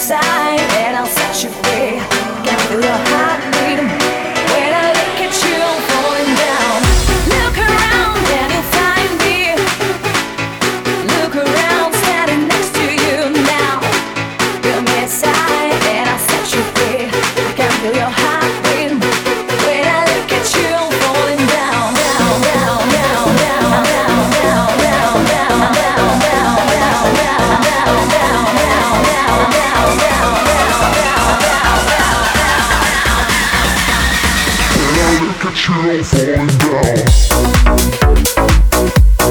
inside and I'll set you free. Can feel your heart. look at you all falling down.